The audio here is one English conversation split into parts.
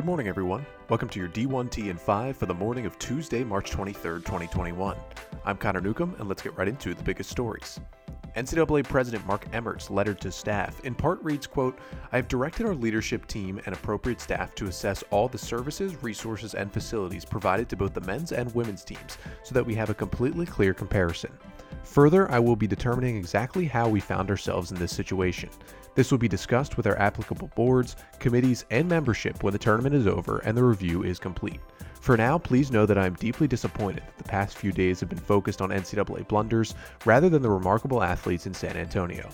Good morning, everyone. Welcome to your D1T and 5 for the morning of Tuesday, March 23rd, 2021. I'm Connor Newcomb, and let's get right into the biggest stories. NCAA President Mark Emmert's letter to staff in part reads, quote, I have directed our leadership team and appropriate staff to assess all the services, resources, and facilities provided to both the men's and women's teams so that we have a completely clear comparison. Further, I will be determining exactly how we found ourselves in this situation. This will be discussed with our applicable boards, committees, and membership when the tournament is over and the review is complete. For now, please know that I am deeply disappointed that the past few days have been focused on NCAA blunders rather than the remarkable athletes in San Antonio.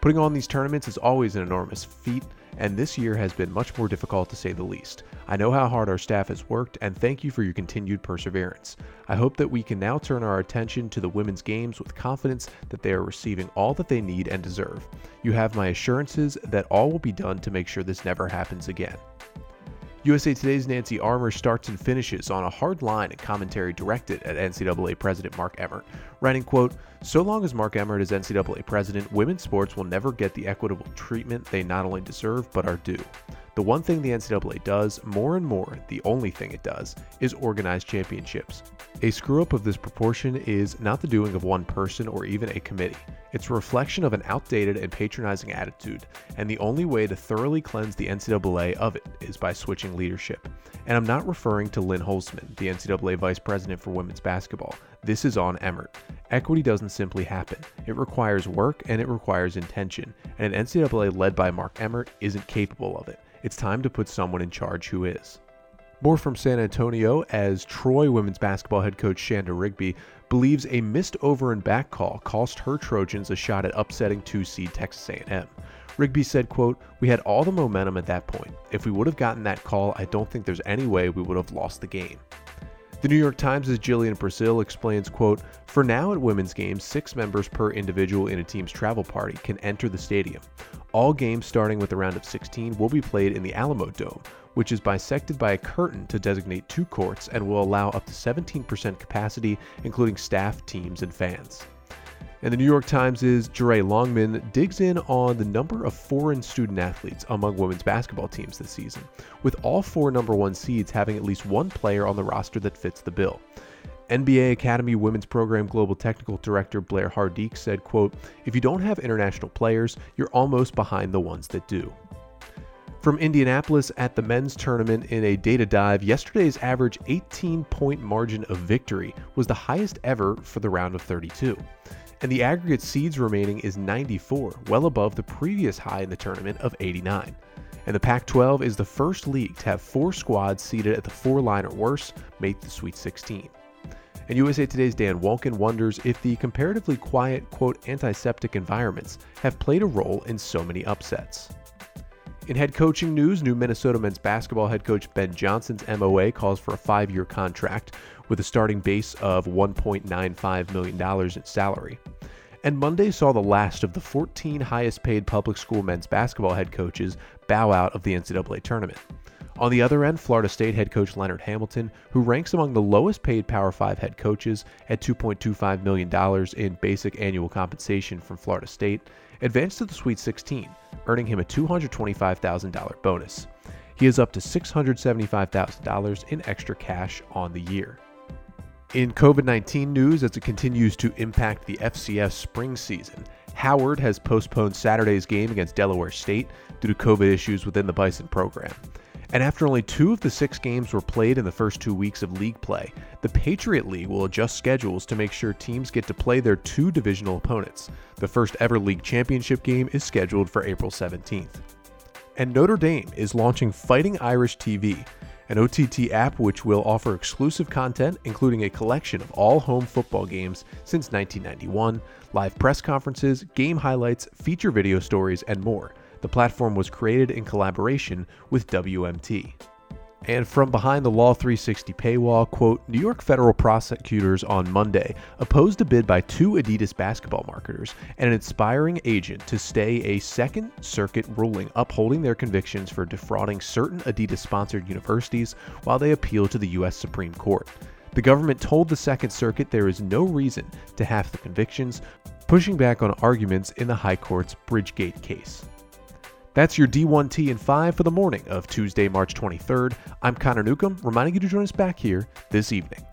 Putting on these tournaments is always an enormous feat, and this year has been much more difficult to say the least. I know how hard our staff has worked, and thank you for your continued perseverance. I hope that we can now turn our attention to the women's games with confidence that they are receiving all that they need and deserve. You have my assurances that all will be done to make sure this never happens again. USA Today's Nancy Armour starts and finishes on a hard line and commentary directed at NCAA President Mark Emmert, writing, quote, So long as Mark Emmert is NCAA president, women's sports will never get the equitable treatment they not only deserve but are due. The one thing the NCAA does, more and more, the only thing it does, is organize championships. A screw up of this proportion is not the doing of one person or even a committee. It's a reflection of an outdated and patronizing attitude, and the only way to thoroughly cleanse the NCAA of it is by switching leadership. And I'm not referring to Lynn Holzman, the NCAA Vice President for Women's Basketball. This is on Emmert. Equity doesn't simply happen. It requires work and it requires intention, and an NCAA led by Mark Emmert isn't capable of it. It's time to put someone in charge who is. More from San Antonio as Troy women's basketball head coach Chanda Rigby believes a missed over and back call cost her Trojans a shot at upsetting 2 seed Texas A&M. Rigby said, quote, We had all the momentum at that point. If we would have gotten that call, I don't think there's any way we would have lost the game. The New York Times' Gillian Brassil explains, quote, For now at women's games, six members per individual in a team's travel party can enter the stadium. All games starting with the round of 16 will be played in the Alamodome, which is bisected by a curtain to designate two courts and will allow up to 17% capacity, including staff, teams, and fans. And the New York Times' Jeré Longman digs in on the number of foreign student athletes among women's basketball teams this season, with all four number one seeds having at least one player on the roster that fits the bill. NBA Academy Women's Program Global Technical Director Blair Hardiek said, quote, If you don't have international players, you're almost behind the ones that do. From Indianapolis at the men's tournament in a data dive, yesterday's average 18 point margin of victory was the highest ever for the round of 32. And the aggregate seeds remaining is 94, well above the previous high in the tournament of 89. And the Pac 12 is the first league to have four squads seeded at the four line or worse make the Sweet 16. And USA Today's Dan Wolken wonders if the comparatively quiet, quote, antiseptic environments have played a role in so many upsets. In head coaching news, new Minnesota men's basketball head coach Ben Johnson's MOA calls for a five year contract with a starting base of $1.95 million in salary. And Monday saw the last of the 14 highest paid public school men's basketball head coaches bow out of the NCAA tournament. On the other end, Florida State head coach Leonard Hamilton, who ranks among the lowest paid Power 5 head coaches at $2.25 million in basic annual compensation from Florida State, advanced to the Sweet 16, earning him a $225,000 bonus. He is up to $675,000 in extra cash on the year. In COVID 19 news, as it continues to impact the FCS spring season, Howard has postponed Saturday's game against Delaware State due to COVID issues within the Bison program. And after only two of the six games were played in the first two weeks of league play, the Patriot League will adjust schedules to make sure teams get to play their two divisional opponents. The first ever league championship game is scheduled for April 17th. And Notre Dame is launching Fighting Irish TV, an OTT app which will offer exclusive content, including a collection of all home football games since 1991, live press conferences, game highlights, feature video stories, and more. The platform was created in collaboration with WMT. And from behind the Law 360 paywall, quote, New York federal prosecutors on Monday opposed a bid by two Adidas basketball marketers and an inspiring agent to stay a Second Circuit ruling upholding their convictions for defrauding certain Adidas sponsored universities while they appeal to the U.S. Supreme Court. The government told the Second Circuit there is no reason to have the convictions, pushing back on arguments in the High Court's Bridgegate case. That's your D1T and 5 for the morning of Tuesday, March 23rd. I'm Connor Newcomb, reminding you to join us back here this evening.